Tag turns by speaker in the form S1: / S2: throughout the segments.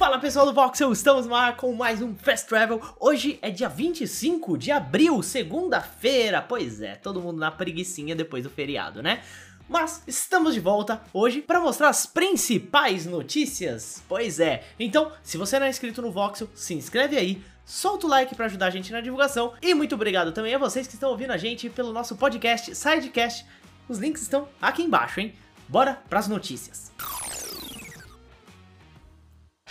S1: Fala pessoal do Voxel, estamos lá com mais um Fast Travel. Hoje é dia 25 de abril, segunda-feira. Pois é, todo mundo na preguiçinha depois do feriado, né? Mas estamos de volta hoje para mostrar as principais notícias. Pois é, então se você não é inscrito no Voxel, se inscreve aí, solta o like para ajudar a gente na divulgação e muito obrigado também a vocês que estão ouvindo a gente pelo nosso podcast Sidecast. Os links estão aqui embaixo, hein? Bora para as notícias.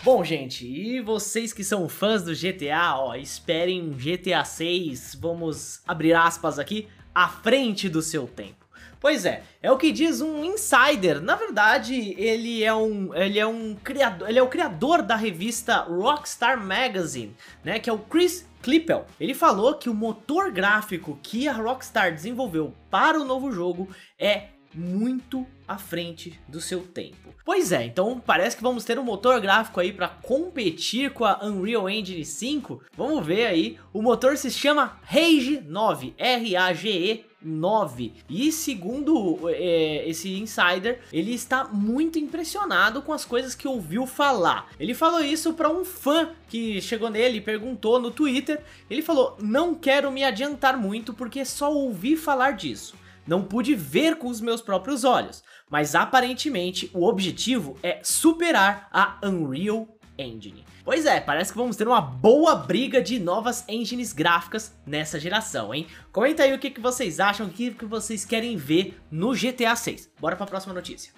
S1: Bom, gente, e vocês que são fãs do GTA, ó, esperem um GTA 6, vamos abrir aspas aqui, à frente do seu tempo. Pois é, é o que diz um insider. Na verdade, ele é um, ele é um criador, ele é o criador da revista Rockstar Magazine, né, que é o Chris Klippel. Ele falou que o motor gráfico que a Rockstar desenvolveu para o novo jogo é muito à frente do seu tempo. Pois é, então parece que vamos ter um motor gráfico aí para competir com a Unreal Engine 5. Vamos ver aí, o motor se chama Rage 9, R-A-G-E 9. E segundo é, esse insider, ele está muito impressionado com as coisas que ouviu falar. Ele falou isso para um fã que chegou nele e perguntou no Twitter. Ele falou: Não quero me adiantar muito porque só ouvi falar disso. Não pude ver com os meus próprios olhos, mas aparentemente o objetivo é superar a Unreal Engine. Pois é, parece que vamos ter uma boa briga de novas engines gráficas nessa geração, hein? Comenta aí o que, que vocês acham, o que, que vocês querem ver no GTA 6. Bora para a próxima notícia.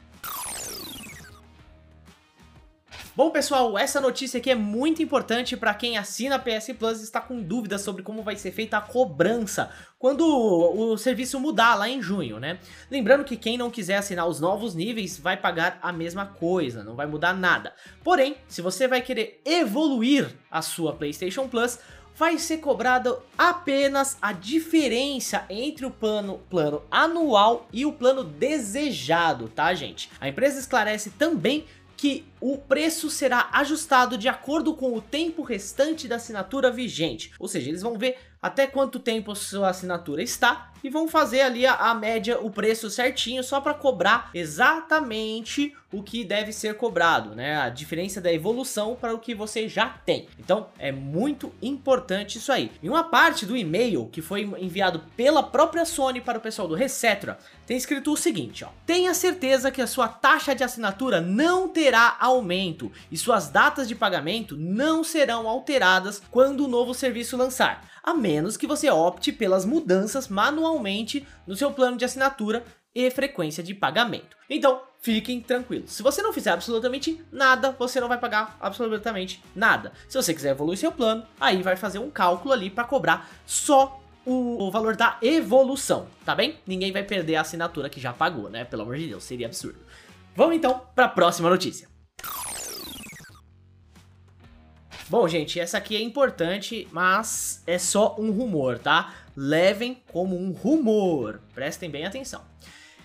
S1: Bom, pessoal, essa notícia aqui é muito importante para quem assina PS Plus e está com dúvidas sobre como vai ser feita a cobrança quando o serviço mudar lá em junho, né? Lembrando que quem não quiser assinar os novos níveis vai pagar a mesma coisa, não vai mudar nada. Porém, se você vai querer evoluir a sua PlayStation Plus, vai ser cobrado apenas a diferença entre o plano, plano anual e o plano desejado, tá, gente? A empresa esclarece também que o preço será ajustado de acordo com o tempo restante da assinatura vigente. Ou seja, eles vão ver até quanto tempo a sua assinatura está e vão fazer ali a, a média, o preço certinho, só para cobrar exatamente o que deve ser cobrado, né? A diferença da evolução para o que você já tem. Então é muito importante isso aí. Em uma parte do e-mail que foi enviado pela própria Sony para o pessoal do Resetra, tem escrito o seguinte: ó, tenha certeza que a sua taxa de assinatura não terá aumento e suas datas de pagamento não serão alteradas quando o novo serviço lançar, a menos que você opte pelas mudanças manualmente no seu plano de assinatura e frequência de pagamento. Então, fiquem tranquilos. Se você não fizer absolutamente nada, você não vai pagar absolutamente nada. Se você quiser evoluir seu plano, aí vai fazer um cálculo ali para cobrar só o, valor da evolução, tá bem? Ninguém vai perder a assinatura que já pagou, né? Pelo amor de Deus, seria absurdo. Vamos então para a próxima notícia. Bom, gente, essa aqui é importante, mas é só um rumor, tá? Levem como um rumor. Prestem bem atenção.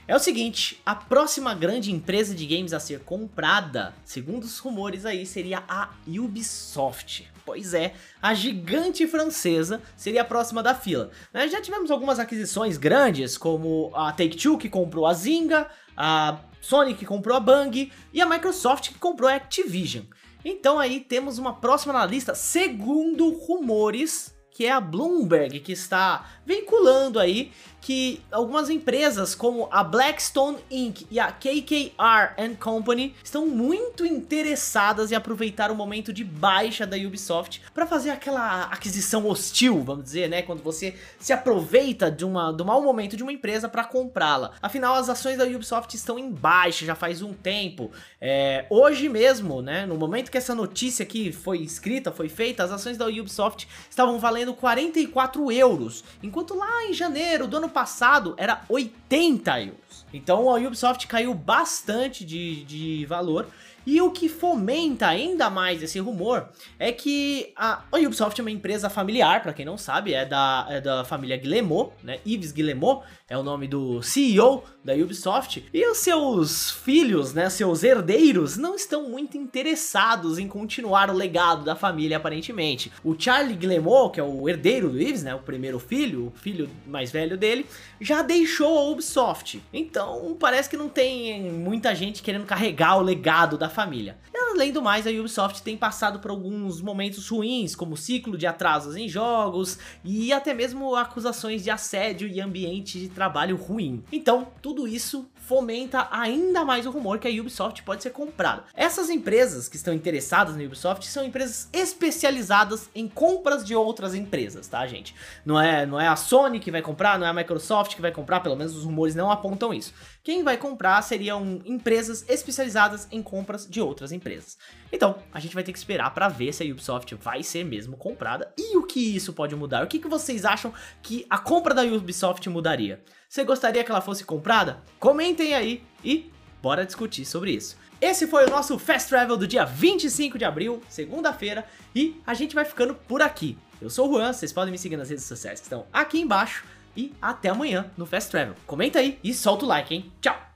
S1: É o seguinte, a próxima grande empresa de games a ser comprada, segundo os rumores aí, seria a Ubisoft. Pois é, a gigante francesa seria a próxima da fila. Nós já tivemos algumas aquisições grandes, como a Take-Two que comprou a Zynga, a Sony que comprou a Bang e a Microsoft que comprou a Activision. Então aí temos uma próxima na lista, segundo rumores, que é a Bloomberg, que está vinculando aí que algumas empresas como a Blackstone Inc. e a KKR Company estão muito interessadas em aproveitar o momento de baixa da Ubisoft para fazer aquela aquisição hostil, vamos dizer, né? Quando você se aproveita de, uma, do mau momento de uma empresa para comprá-la. Afinal, as ações da Ubisoft estão em baixa já faz um tempo. É, hoje mesmo, né? No momento que essa notícia aqui foi escrita, foi feita, as ações da Ubisoft estavam valendo 44 euros, enquanto lá em janeiro do ano passado era 80 euros. Então a Ubisoft caiu bastante de, de valor e o que fomenta ainda mais esse rumor é que a, Ubisoft é uma empresa familiar, para quem não sabe, é da, é da família Guillemot, né? Yves Guillemot é o nome do CEO da Ubisoft. E os seus filhos, né, seus herdeiros, não estão muito interessados em continuar o legado da família, aparentemente. O Charlie Guillemot, que é o herdeiro do Yves, né, o primeiro filho, o filho mais velho dele, já deixou a Ubisoft. Então parece que não tem muita gente querendo carregar o legado da família. Além do mais, a Ubisoft tem passado por alguns momentos ruins, como ciclo de atrasos em jogos e até mesmo acusações de assédio e ambiente de trabalho ruim. Então, tudo isso fomenta ainda mais o rumor que a Ubisoft pode ser comprada. Essas empresas que estão interessadas na Ubisoft são empresas especializadas em compras de outras empresas, tá, gente? Não é, não é a Sony que vai comprar, não é a Microsoft que vai comprar, pelo menos os rumores não apontam isso. Quem vai comprar seriam empresas especializadas em compras de outras empresas. Então, a gente vai ter que esperar para ver se a Ubisoft vai ser mesmo comprada e o que isso pode mudar. O que, que vocês acham que a compra da Ubisoft mudaria? Você gostaria que ela fosse comprada? Comentem aí e bora discutir sobre isso. Esse foi o nosso Fast Travel do dia 25 de abril, segunda-feira, e a gente vai ficando por aqui. Eu sou o Juan, vocês podem me seguir nas redes sociais que estão aqui embaixo, e até amanhã no Fast Travel. Comenta aí e solta o like, hein? Tchau!